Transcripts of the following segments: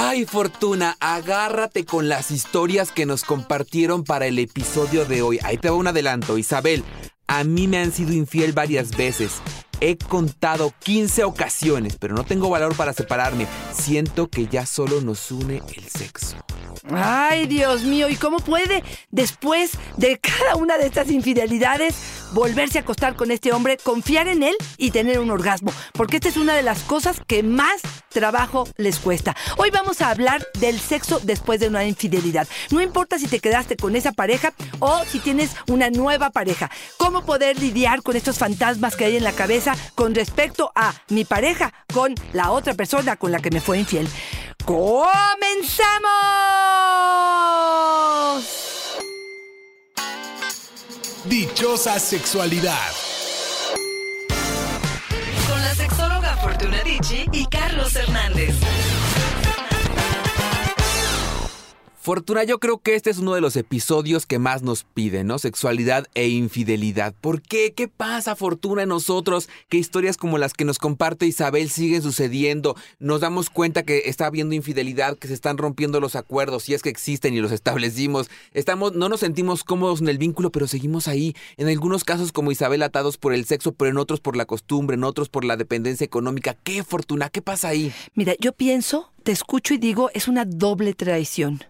Ay, Fortuna, agárrate con las historias que nos compartieron para el episodio de hoy. Ahí te va un adelanto, Isabel. A mí me han sido infiel varias veces. He contado 15 ocasiones, pero no tengo valor para separarme. Siento que ya solo nos une el sexo. Ay, Dios mío, ¿y cómo puede después de cada una de estas infidelidades volverse a acostar con este hombre, confiar en él y tener un orgasmo? Porque esta es una de las cosas que más trabajo les cuesta. Hoy vamos a hablar del sexo después de una infidelidad. No importa si te quedaste con esa pareja o si tienes una nueva pareja. ¿Cómo poder lidiar con estos fantasmas que hay en la cabeza con respecto a mi pareja con la otra persona con la que me fue infiel? ¡Comenzamos! Dichosa sexualidad. Con la sexóloga Fortuna Dicci y Carlos Hernández. Fortuna, yo creo que este es uno de los episodios que más nos piden, ¿no? Sexualidad e infidelidad. ¿Por qué? ¿Qué pasa, Fortuna, en nosotros? ¿Qué historias como las que nos comparte Isabel siguen sucediendo? Nos damos cuenta que está habiendo infidelidad, que se están rompiendo los acuerdos, si es que existen y los establecimos. Estamos, no nos sentimos cómodos en el vínculo, pero seguimos ahí. En algunos casos, como Isabel, atados por el sexo, pero en otros por la costumbre, en otros por la dependencia económica. ¿Qué, Fortuna? ¿Qué pasa ahí? Mira, yo pienso te escucho y digo, es una doble traición.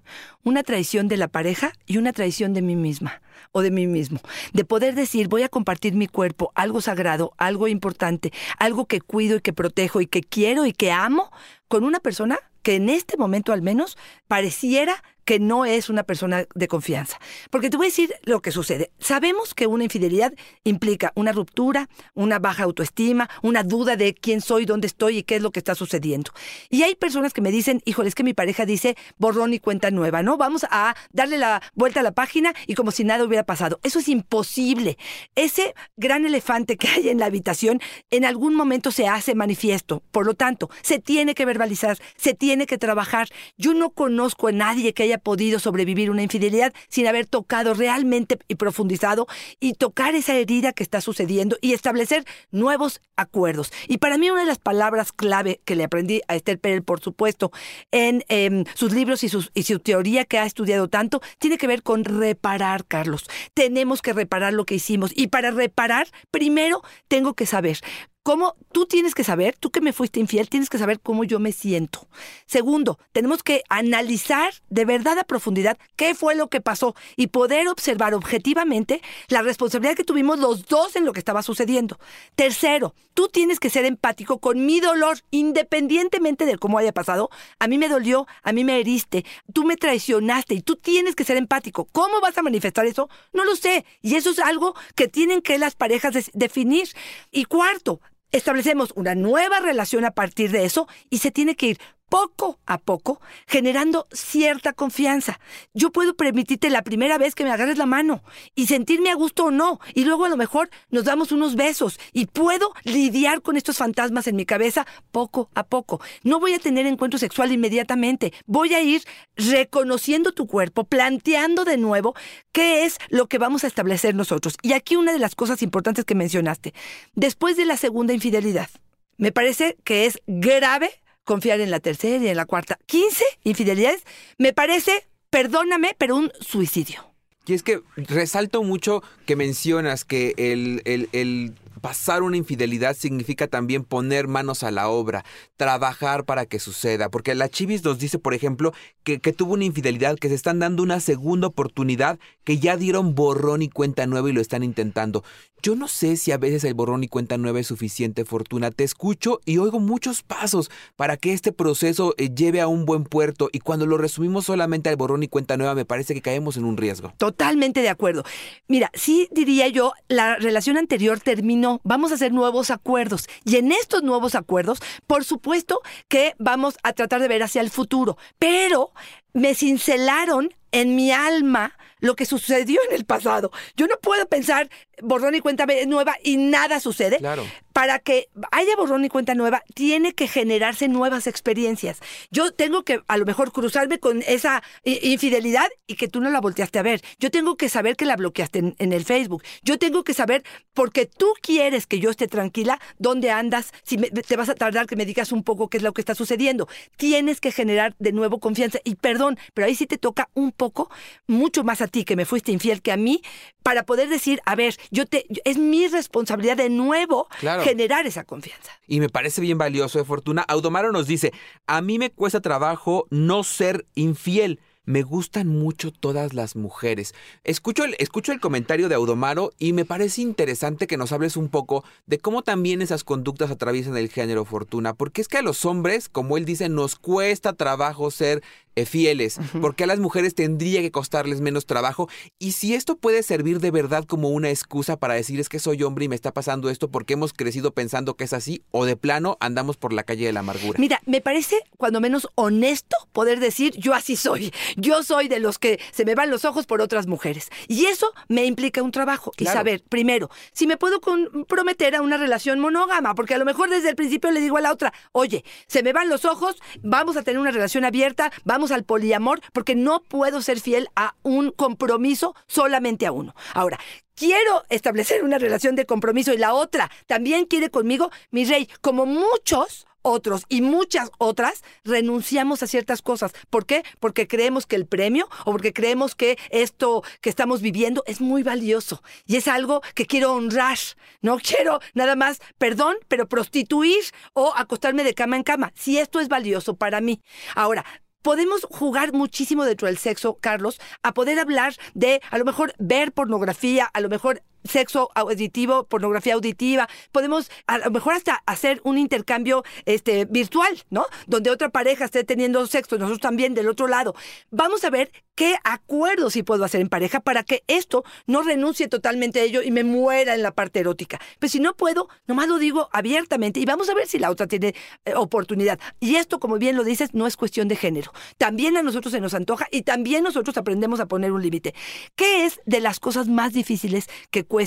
Una traición de la pareja y una traición de mí misma o de mí mismo. De poder decir, voy a compartir mi cuerpo, algo sagrado, algo importante, algo que cuido y que protejo y que quiero y que amo, con una persona que en este momento al menos pareciera que no es una persona de confianza. Porque te voy a decir lo que sucede. Sabemos que una infidelidad implica una ruptura, una baja autoestima, una duda de quién soy, dónde estoy y qué es lo que está sucediendo. Y hay personas que me dicen, híjole, es que mi pareja dice borrón y cuenta nueva, ¿no? Vamos a darle la vuelta a la página y como si nada hubiera pasado. Eso es imposible. Ese gran elefante que hay en la habitación en algún momento se hace manifiesto. Por lo tanto, se tiene que verbalizar, se tiene que trabajar. Yo no conozco a nadie que haya podido sobrevivir una infidelidad sin haber tocado realmente y profundizado y tocar esa herida que está sucediendo y establecer nuevos acuerdos. Y para mí una de las palabras clave que le aprendí a Esther Perel, por supuesto, en em, sus libros y, su teoría que ha estudiado tanto, tiene que ver con reparar, Carlos. Tenemos que reparar lo que hicimos. Y para reparar, primero tengo que saber cómo tú tienes que saber, tú que me fuiste infiel, tienes que saber cómo yo me siento. Segundo, tenemos que analizar de verdad a profundidad qué fue lo que pasó y poder observar objetivamente la responsabilidad que tuvimos los dos en lo que estaba sucediendo. Tercero, tú tienes que ser empático con mi dolor, independientemente de cómo haya pasado. A mí me dolió, a mí me heriste, tú me traicionaste y tú tienes que ser empático. ¿Cómo vas a manifestar eso? No lo sé. Y eso es algo que tienen que las parejas definir. Y cuarto, establecemos una nueva relación a partir de eso y se tiene que ir poco a poco, generando cierta confianza. Yo puedo permitirte la primera vez que me agarres la mano y sentirme a gusto o no, y luego a lo mejor nos damos unos besos y puedo lidiar con estos fantasmas en mi cabeza poco a poco. No voy a tener encuentro sexual inmediatamente, voy a ir reconociendo tu cuerpo, planteando de nuevo qué es lo que vamos a establecer nosotros. Y aquí una de las cosas importantes que mencionaste, después de la segunda infidelidad, me parece que es grave confiar en la tercera y en la cuarta. 15 infidelidades, me parece, perdóname, pero un suicidio. Y es que resalto mucho que mencionas que el, el, pasar una infidelidad significa también poner manos a la obra, trabajar para que suceda. Porque la Chivis nos dice, por ejemplo, que, que, tuvo una infidelidad, que se están dando una segunda oportunidad, que ya dieron borrón y cuenta nueva y lo están intentando. Yo no sé si a veces el borrón y cuenta nueva es suficiente, Fortuna. Te escucho y oigo muchos pasos para que este proceso eh, lleve a un buen puerto y cuando lo resumimos solamente al borrón y cuenta nueva me parece que caemos en un riesgo. Totalmente de acuerdo. Mira, sí diría yo, la relación anterior terminó, vamos a hacer nuevos acuerdos y en estos nuevos acuerdos, por supuesto que vamos a tratar de ver hacia el futuro, pero me cincelaron en mi alma lo que sucedió en el pasado. Yo no puedo pensar borrón y cuenta nueva y nada sucede. Claro. Para que haya borrón y cuenta nueva, tiene que generarse nuevas experiencias. Yo tengo que a lo mejor cruzarme con esa infidelidad y que tú no la volteaste a ver. Yo tengo que saber que la bloqueaste en, en el Facebook. Yo tengo que saber, porque tú quieres que yo esté tranquila, dónde andas, si me- te vas a tardar que me digas un poco qué es lo que está sucediendo. Tienes que generar de nuevo confianza. Y perdón, pero ahí sí te toca un poco, mucho más a ti que me fuiste infiel que a mí, para poder decir, a ver, yo te, es mi responsabilidad de nuevo Claro. generar esa confianza. Y me parece bien valioso de Fortuna. Audomaro nos dice, a mí me cuesta trabajo no ser infiel. Me gustan mucho todas las mujeres. Escucho el, escucho el comentario de Audomaro y me parece interesante que nos hables un poco de cómo también esas conductas atraviesan el género Fortuna. Porque es que a los hombres, como él dice, nos cuesta trabajo ser eh, fieles. Porque a las mujeres tendría que costarles menos trabajo. Y si esto puede servir de verdad como una excusa para decir es que soy hombre y me está pasando esto porque hemos crecido pensando que es así, o de plano andamos por la calle de la amargura. Mira, me parece cuando menos honesto poder decir yo así soy. Yo soy de los que se me van los ojos por otras mujeres. Y eso me implica un trabajo. Y saber, primero, si me puedo comprometer a una relación monógama, porque a lo mejor desde el principio le digo a la otra, oye, se me van los ojos, vamos a tener una relación abierta, vamos al poliamor, porque no puedo ser fiel a un compromiso solamente a uno. Ahora, quiero establecer una relación de compromiso y la otra también quiere conmigo, mi rey, como muchos otros y muchas otras renunciamos a ciertas cosas. ¿Por qué? Porque creemos que el premio o porque creemos que esto que estamos viviendo es muy valioso y es algo que quiero honrar. No quiero nada más, perdón, pero prostituir o acostarme de cama en cama. Si esto es valioso para mí. Ahora, Podemos jugar muchísimo dentro del sexo, Carlos, a poder hablar de a lo mejor ver pornografía, a lo mejor sexo auditivo, pornografía auditiva. Podemos a lo mejor hasta hacer un intercambio este, virtual, ¿no? Donde otra pareja esté teniendo sexo nosotros también del otro lado. Vamos a ver qué acuerdos sí puedo hacer en pareja para que esto no renuncie totalmente a ello y me muera en la parte erótica. Pero si no puedo, nomás lo digo abiertamente y vamos a ver si la otra tiene eh, oportunidad. Y esto, como bien lo dices, no es cuestión de género. También a nosotros se nos antoja y también nosotros aprendemos a poner un límite. ¿Qué es de las cosas más difíciles que cuesta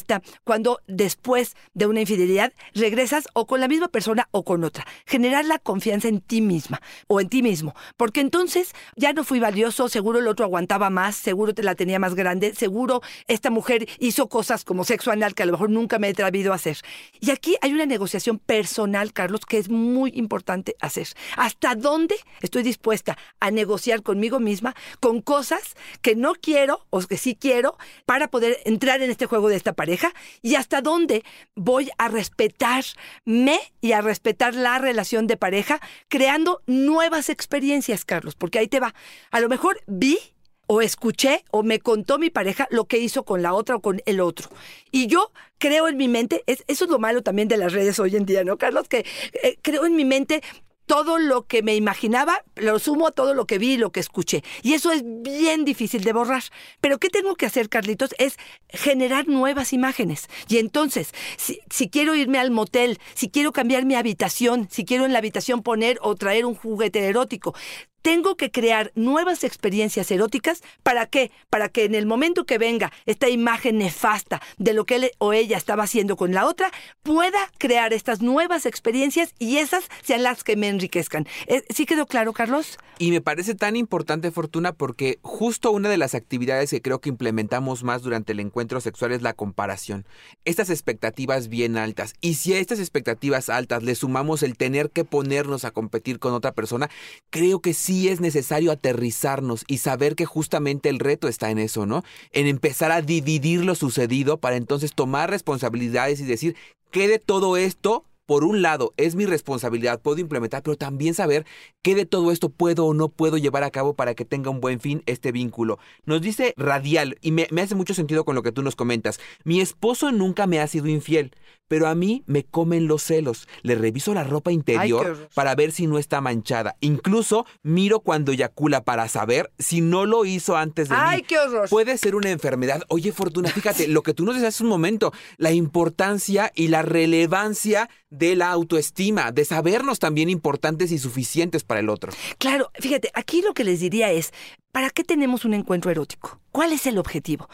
cuando después de una infidelidad regresas o con la misma persona o con otra? Generar la confianza en ti misma o en ti mismo. Porque entonces ya no fui valioso, seguro el otro aguantaba más, seguro te la tenía más grande, seguro esta mujer hizo cosas como sexo anal que a lo mejor nunca me he atrevido a hacer. Y aquí hay una negociación personal, Carlos, que es muy importante hacer. ¿Hasta dónde estoy dispuesta a negociar conmigo misma con cosas que no quiero o que sí quiero para poder entrar en este juego de esta pareja? ¿Y hasta dónde voy a respetarme y a respetar la relación de pareja creando nuevas experiencias, Carlos? Porque ahí te va. A lo mejor vi o escuché o me contó mi pareja lo que hizo con la otra o con el otro. Y yo creo en mi mente, es, eso es lo malo también de las redes hoy en día, ¿no, Carlos? Que eh, creo en mi mente todo lo que me imaginaba, lo sumo a todo lo que vi y lo que escuché. Y eso es bien difícil de borrar. Pero ¿qué tengo que hacer, Carlitos? Es generar nuevas imágenes. Y entonces, si, quiero irme al motel, si quiero cambiar mi habitación, si quiero en la habitación poner o traer un juguete erótico, tengo que crear nuevas experiencias eróticas. ¿Para qué? Para que en el momento que venga esta imagen nefasta de lo que él o ella estaba haciendo con la otra, pueda crear estas nuevas experiencias y esas sean las que me enriquezcan. Eh, ¿Sí quedó claro, Carlos? Y me parece tan importante, Fortuna, porque justo una de las actividades que creo que implementamos más durante el encuentro sexual es la comparación. Estas expectativas bien altas. Y si a estas expectativas altas le sumamos el tener que ponernos a competir con otra persona, creo que sí es necesario aterrizarnos y saber que justamente el reto está en eso, ¿no? En empezar a dividir lo sucedido para entonces tomar responsabilidades y decir, ¿qué de todo esto por un lado, es mi responsabilidad, puedo implementar, pero también saber qué de todo esto puedo o no puedo llevar a cabo para que tenga un buen fin este vínculo. Nos dice Radial, y me, me hace mucho sentido con lo que tú nos comentas, mi esposo nunca me ha sido infiel, pero a mí me comen los celos. Le reviso la ropa interior para ver si no está manchada. Incluso miro cuando eyacula para saber si no lo hizo antes de ¡Ay, mí. qué horror! Puede ser una enfermedad. Oye, Fortuna, fíjate, lo que tú nos decías hace un momento, la importancia y la relevancia de la autoestima, de sabernos también importantes y suficientes para el otro. Claro, fíjate, aquí lo que les diría es, ¿para qué tenemos un encuentro erótico? ¿Cuál es el objetivo?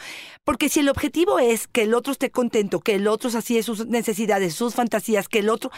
Porque si el objetivo es que el otro esté contento, que el otro sacie sus necesidades, sus fantasías, que el otro,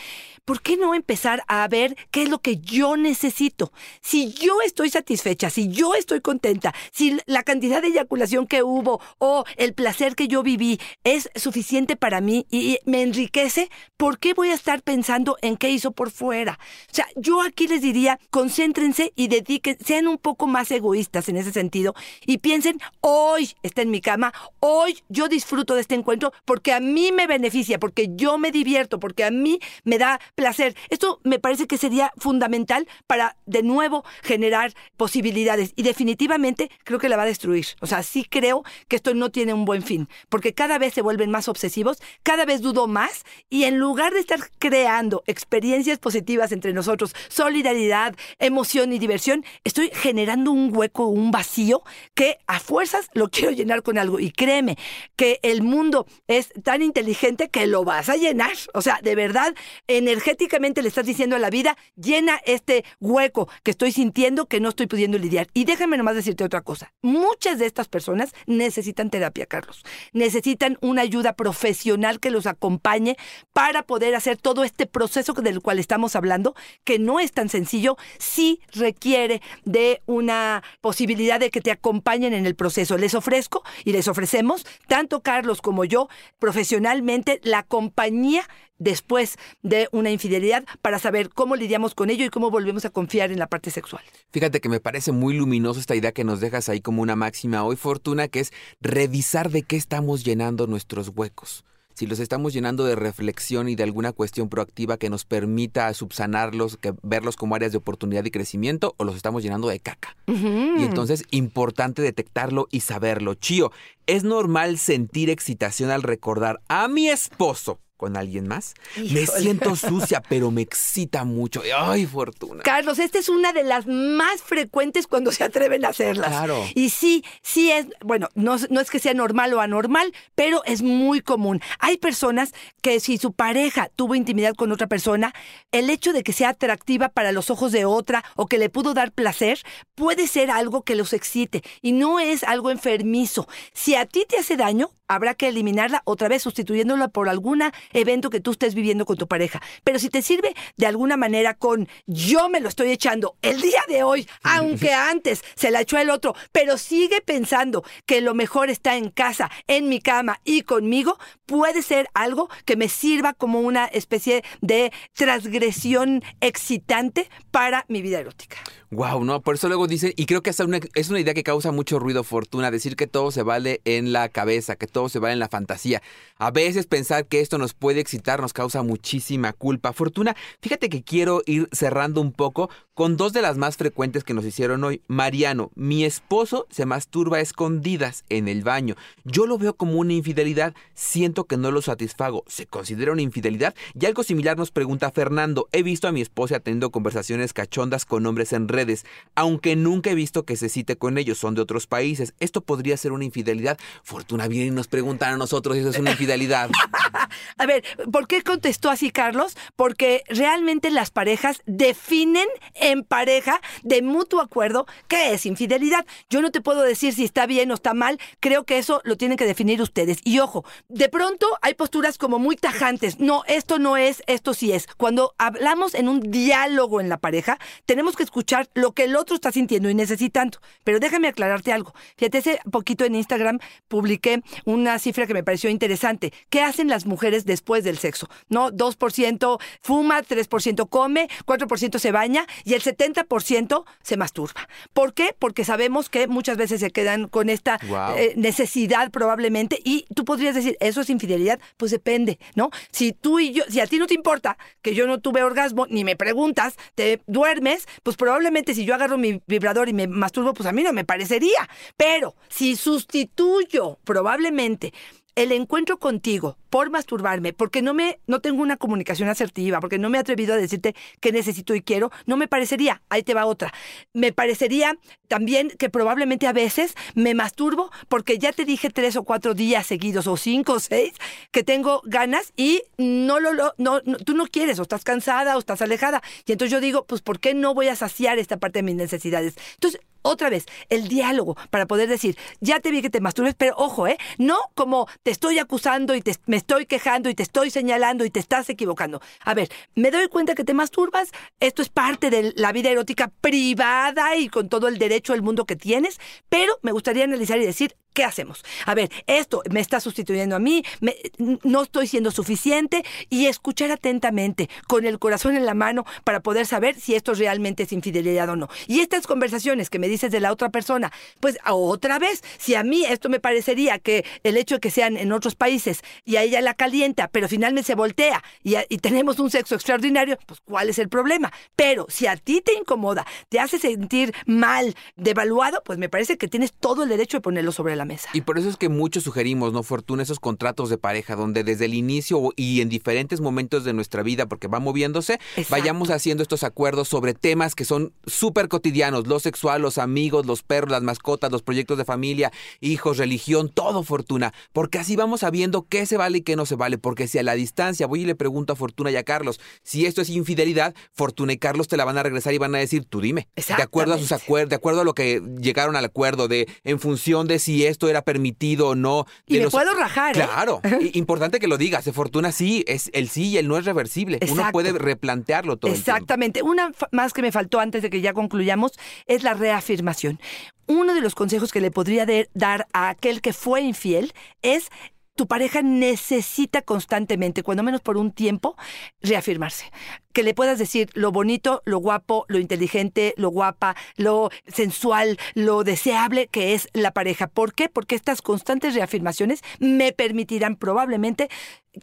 ¿por qué no empezar a ver qué es lo que yo necesito? Si yo estoy satisfecha, si yo estoy contenta, si la cantidad de eyaculación que hubo o el placer que yo viví es suficiente para mí y me enriquece, ¿por qué voy a estar pensando en qué hizo por fuera? O sea, yo aquí les diría, concéntrense y dediquen, sean un poco más egoístas en ese sentido y piensen, hoy está en mi cama, hoy yo disfruto de este encuentro porque a mí me beneficia, porque yo me divierto, porque a mí me da placer. Esto me parece que sería fundamental para de nuevo generar posibilidades y definitivamente creo que la va a destruir. O sea, sí creo que esto no tiene un buen fin, porque cada vez se vuelven más obsesivos, cada vez dudo más y en lugar de estar creando experiencias positivas entre nosotros, solidaridad, emoción y diversión, estoy generando un hueco, un vacío que a fuerza lo quiero llenar con algo. Y créeme que el mundo es tan inteligente que lo vas a llenar. O sea, de verdad, energéticamente le estás diciendo a la vida, llena este hueco que estoy sintiendo que no estoy pudiendo lidiar. Y déjame nomás decirte otra cosa. Muchas de estas personas necesitan terapia, Carlos. Necesitan una ayuda profesional que los acompañe para poder hacer todo este proceso del cual estamos hablando, que no es tan sencillo, sí requiere de una posibilidad de que te acompañen en el proceso les ofrezco y les ofrecemos, tanto Carlos como yo, profesionalmente, la compañía después de una infidelidad para saber cómo lidiamos con ello y cómo volvemos a confiar en la parte sexual. Fíjate que me parece muy luminoso esta idea que nos dejas ahí como una máxima hoy, Fortuna, que es revisar de qué estamos llenando nuestros huecos si los estamos llenando de reflexión y de alguna cuestión proactiva que nos permita subsanarlos, que verlos como áreas de oportunidad y crecimiento, o los estamos llenando de caca. Y entonces, importante detectarlo y saberlo. Chío, ¿es normal sentir excitación al recordar a mi esposo con alguien más. Me siento sucia, pero me excita mucho. Ay, fortuna. Carlos, esta es una de las más frecuentes cuando se atreven a hacerlas. Claro. Y sí, sí es, bueno, no, no es que sea normal o anormal, pero es muy común. Hay personas que si su pareja tuvo intimidad con otra persona, el hecho de que sea atractiva para los ojos de otra o que le pudo dar placer, puede ser algo que los excite y no es algo enfermizo. Si a ti te hace daño, habrá que eliminarla otra vez sustituyéndola por algún evento que tú estés viviendo con tu pareja. Pero si te sirve de alguna manera con yo me lo estoy echando el día de hoy, aunque antes se la echó el otro, pero sigue pensando que lo mejor está en casa, en mi cama y conmigo, puede ser algo que me sirva como una especie de transgresión excitante para mi vida erótica. Wow, no, por eso luego dicen, y creo que es una, idea que causa mucho ruido, Fortuna, decir que todo se vale en la cabeza, que todo se vale en la fantasía. A veces pensar que esto nos puede excitar nos causa muchísima culpa. Fortuna, fíjate que quiero ir cerrando un poco con dos de las más frecuentes que nos hicieron hoy. Mariano, mi esposo se masturba a escondidas en el baño. Yo lo veo como una infidelidad, siento que no lo satisfago. ¿Se considera una infidelidad? Y algo similar nos pregunta Fernando. He visto a mi esposa teniendo conversaciones cachondas con hombres en redes, aunque nunca he visto que se cite con ellos, son de otros países. ¿Esto podría ser una infidelidad? Fortuna viene y nos preguntan a nosotros si eso es una infidelidad. a ver, ¿por qué contestó así Carlos? Porque realmente las parejas definen en pareja de mutuo acuerdo qué es infidelidad. Yo no te puedo decir si está bien o está mal, creo que eso lo tienen que definir ustedes. Y ojo, de pronto hay posturas como muy tajantes. No, esto no es, esto sí es. Cuando hablamos en un diálogo en la pareja, tenemos que escuchar lo que el otro está sintiendo y necesitando. Pero déjame aclararte algo. Fíjate, hace poquito en Instagram publiqué una cifra que me pareció interesante. ¿Qué hacen las mujeres después del sexo? ¿No? 2% fuma, 3% come, 4% se baña y el 70% se masturba. ¿Por qué? Porque sabemos que muchas veces se quedan con esta eh, necesidad probablemente y tú podrías decir, ¿eso es infidelidad? Pues depende, ¿no? Si tú y yo, si a ti no te importa que yo no tuve orgasmo, ni me preguntas, te duermes, pues probablemente si yo agarro mi vibrador y me masturbo, pues a mí no me parecería. Pero si sustituyo probablemente el encuentro contigo por masturbarme, porque no me no tengo una comunicación asertiva, porque no me he atrevido a decirte qué necesito y quiero, no me parecería, ahí te va otra. Me parecería también que probablemente a veces me masturbo porque ya te dije tres o cuatro días seguidos o cinco o seis que tengo ganas y no lo, no- tú no quieres o estás cansada o estás alejada y entonces yo digo, pues ¿por qué no voy a saciar esta parte de mis necesidades? Entonces otra vez, el diálogo para poder decir, ya te vi que te masturbes, pero ojo, ¿eh? No como te estoy acusando y te, me estoy quejando y te estoy señalando y te estás equivocando. A ver, me doy cuenta que te masturbas, esto es parte de la vida erótica privada y con todo el derecho del mundo que tienes, pero me gustaría analizar y decir, ¿qué hacemos? A ver, esto me está sustituyendo a mí, me- no estoy siendo suficiente y escuchar atentamente, con el corazón en la mano, para poder saber si esto realmente es infidelidad o no. Y estas conversaciones que me dices de la otra persona, pues otra vez, si a mí esto me parecería que el hecho de que sean en otros países y a ella la calienta, pero finalmente se voltea y, a- y tenemos un sexo extraordinario, pues ¿cuál es el problema? Pero si a ti te incomoda, te hace sentir mal, devaluado, pues me parece que tienes todo el derecho de ponerlo sobre la mesa. Y por eso es que muchos sugerimos, ¿no, Fortuna? Esos contratos de pareja donde desde el inicio y en diferentes momentos de nuestra vida, porque va moviéndose, Exacto. vayamos haciendo estos acuerdos sobre temas que son súper cotidianos, lo sexual, los amigos, los perros, las mascotas, los proyectos de familia, hijos, religión, todo, Fortuna. Porque así vamos sabiendo qué se vale y qué no se vale. Porque si a la distancia voy y le pregunto a Fortuna y a Carlos, si esto es infidelidad, Fortuna y Carlos te la van a regresar y van a decir, tú dime. De acuerdo a sus acuerdos, de acuerdo a lo que llegaron al acuerdo, de en función de si esto era permitido o no. Y me los- puedo rajar, ¿eh? Claro, importante que lo digas. De fortuna sí, es el sí y el no es reversible. Uno puede replantearlo todo. el tiempo. Exactamente. Una más que me faltó antes de que ya concluyamos es la reafirmación. Uno de los consejos que le podría dar a aquel que fue infiel es tu pareja necesita constantemente, cuando menos por un tiempo, reafirmarse. Que le puedas decir lo bonito, lo guapo, lo inteligente, lo guapa, lo sensual, lo deseable que es la pareja. ¿Por qué? Porque estas constantes reafirmaciones me permitirán probablemente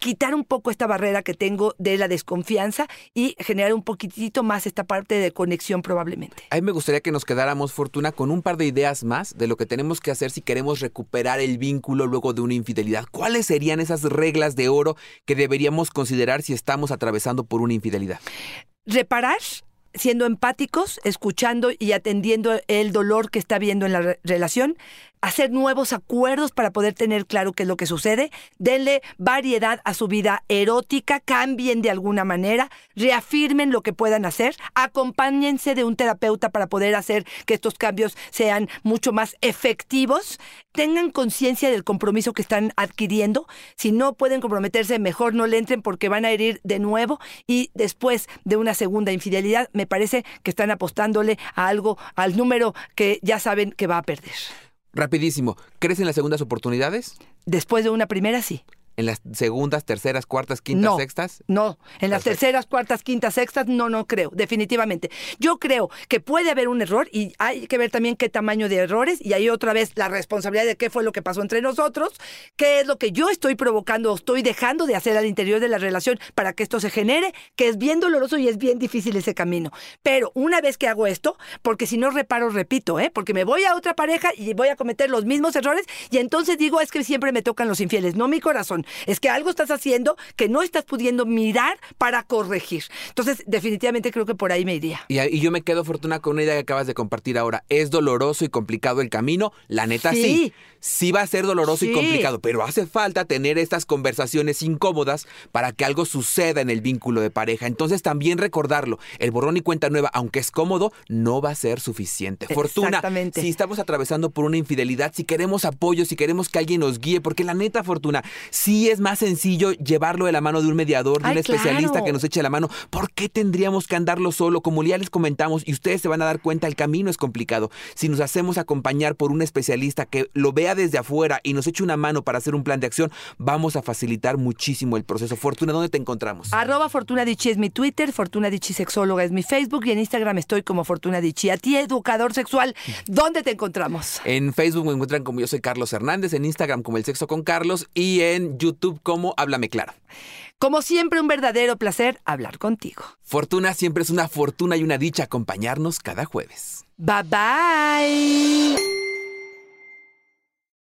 quitar un poco esta barrera que tengo de la desconfianza y generar un poquitito más esta parte de conexión probablemente. A mí me gustaría que nos quedáramos, Fortuna, con un par de ideas más de lo que tenemos que hacer si queremos recuperar el vínculo luego de una infidelidad. ¿Cuáles serían esas reglas de oro que deberíamos considerar si estamos atravesando por una infidelidad? Reparar siendo empáticos, escuchando y atendiendo el dolor que está viendo en la re- relación, hacer nuevos acuerdos para poder tener claro qué es lo que sucede, denle variedad a su vida erótica, cambien de alguna manera, reafirmen lo que puedan hacer, acompáñense de un terapeuta para poder hacer que estos cambios sean mucho más efectivos, tengan conciencia del compromiso que están adquiriendo, si no pueden comprometerse, mejor no le entren porque van a herir de nuevo. Y después de una segunda infidelidad, me parece que están apostándole a algo, al número que ya saben que va a perder. Rapidísimo, ¿crees en las segundas oportunidades? Después de una primera, sí. ¿En las segundas, terceras, cuartas, quintas, No. sextas? No, en las Perfecto. terceras, cuartas, quintas, sextas, no, no creo, definitivamente. Yo creo que puede haber un error y hay que ver también qué tamaño de errores y ahí otra vez la responsabilidad de qué fue lo que pasó entre nosotros, qué es lo que yo estoy provocando o estoy dejando de hacer al interior de la relación para que esto se genere, que es bien doloroso y es bien difícil ese camino. Pero una vez que hago esto, porque si no reparo, repito, ¿eh? porque me voy a otra pareja y voy a cometer los mismos errores y entonces digo, es que siempre me tocan los infieles, no mi corazón, es que algo estás haciendo que no estás pudiendo mirar para corregir. Entonces, definitivamente creo que por ahí me iría. Y, y yo me quedo, Fortuna, con una idea que acabas de compartir ahora. ¿Es doloroso y complicado el camino? La neta sí. Sí. Sí, va a ser doloroso y complicado, pero hace falta tener estas conversaciones incómodas para que algo suceda en el vínculo de pareja. Entonces también recordarlo, el borrón y cuenta nueva, aunque es cómodo, no va a ser suficiente. Fortuna, si estamos atravesando por una infidelidad, si queremos apoyo, si queremos que alguien nos guíe, porque la neta, Fortuna, sí es más sencillo llevarlo de la mano de un mediador, de Ay, un especialista claro. que nos eche la mano. ¿Por qué tendríamos que andarlo solo? Como ya les comentamos, y ustedes se van a dar cuenta, el camino es complicado. Si nos hacemos acompañar por un especialista que lo vea desde afuera y nos eche una mano para hacer un plan de acción, vamos a facilitar muchísimo el proceso. Fortuna, ¿dónde te encontramos? Arroba Fortuna Dichi es mi Twitter, Fortuna Dichi Sexóloga es mi Facebook y en Instagram estoy como Fortuna Dichi. A ti, educador sexual, ¿dónde te encontramos? En Facebook me encuentran como yo soy Carlos Hernández, en Instagram como El Sexo con Carlos y en YouTube como Háblame Claro. Como siempre, un verdadero placer hablar contigo. Fortuna siempre es una fortuna y una dicha acompañarnos cada jueves. Bye bye.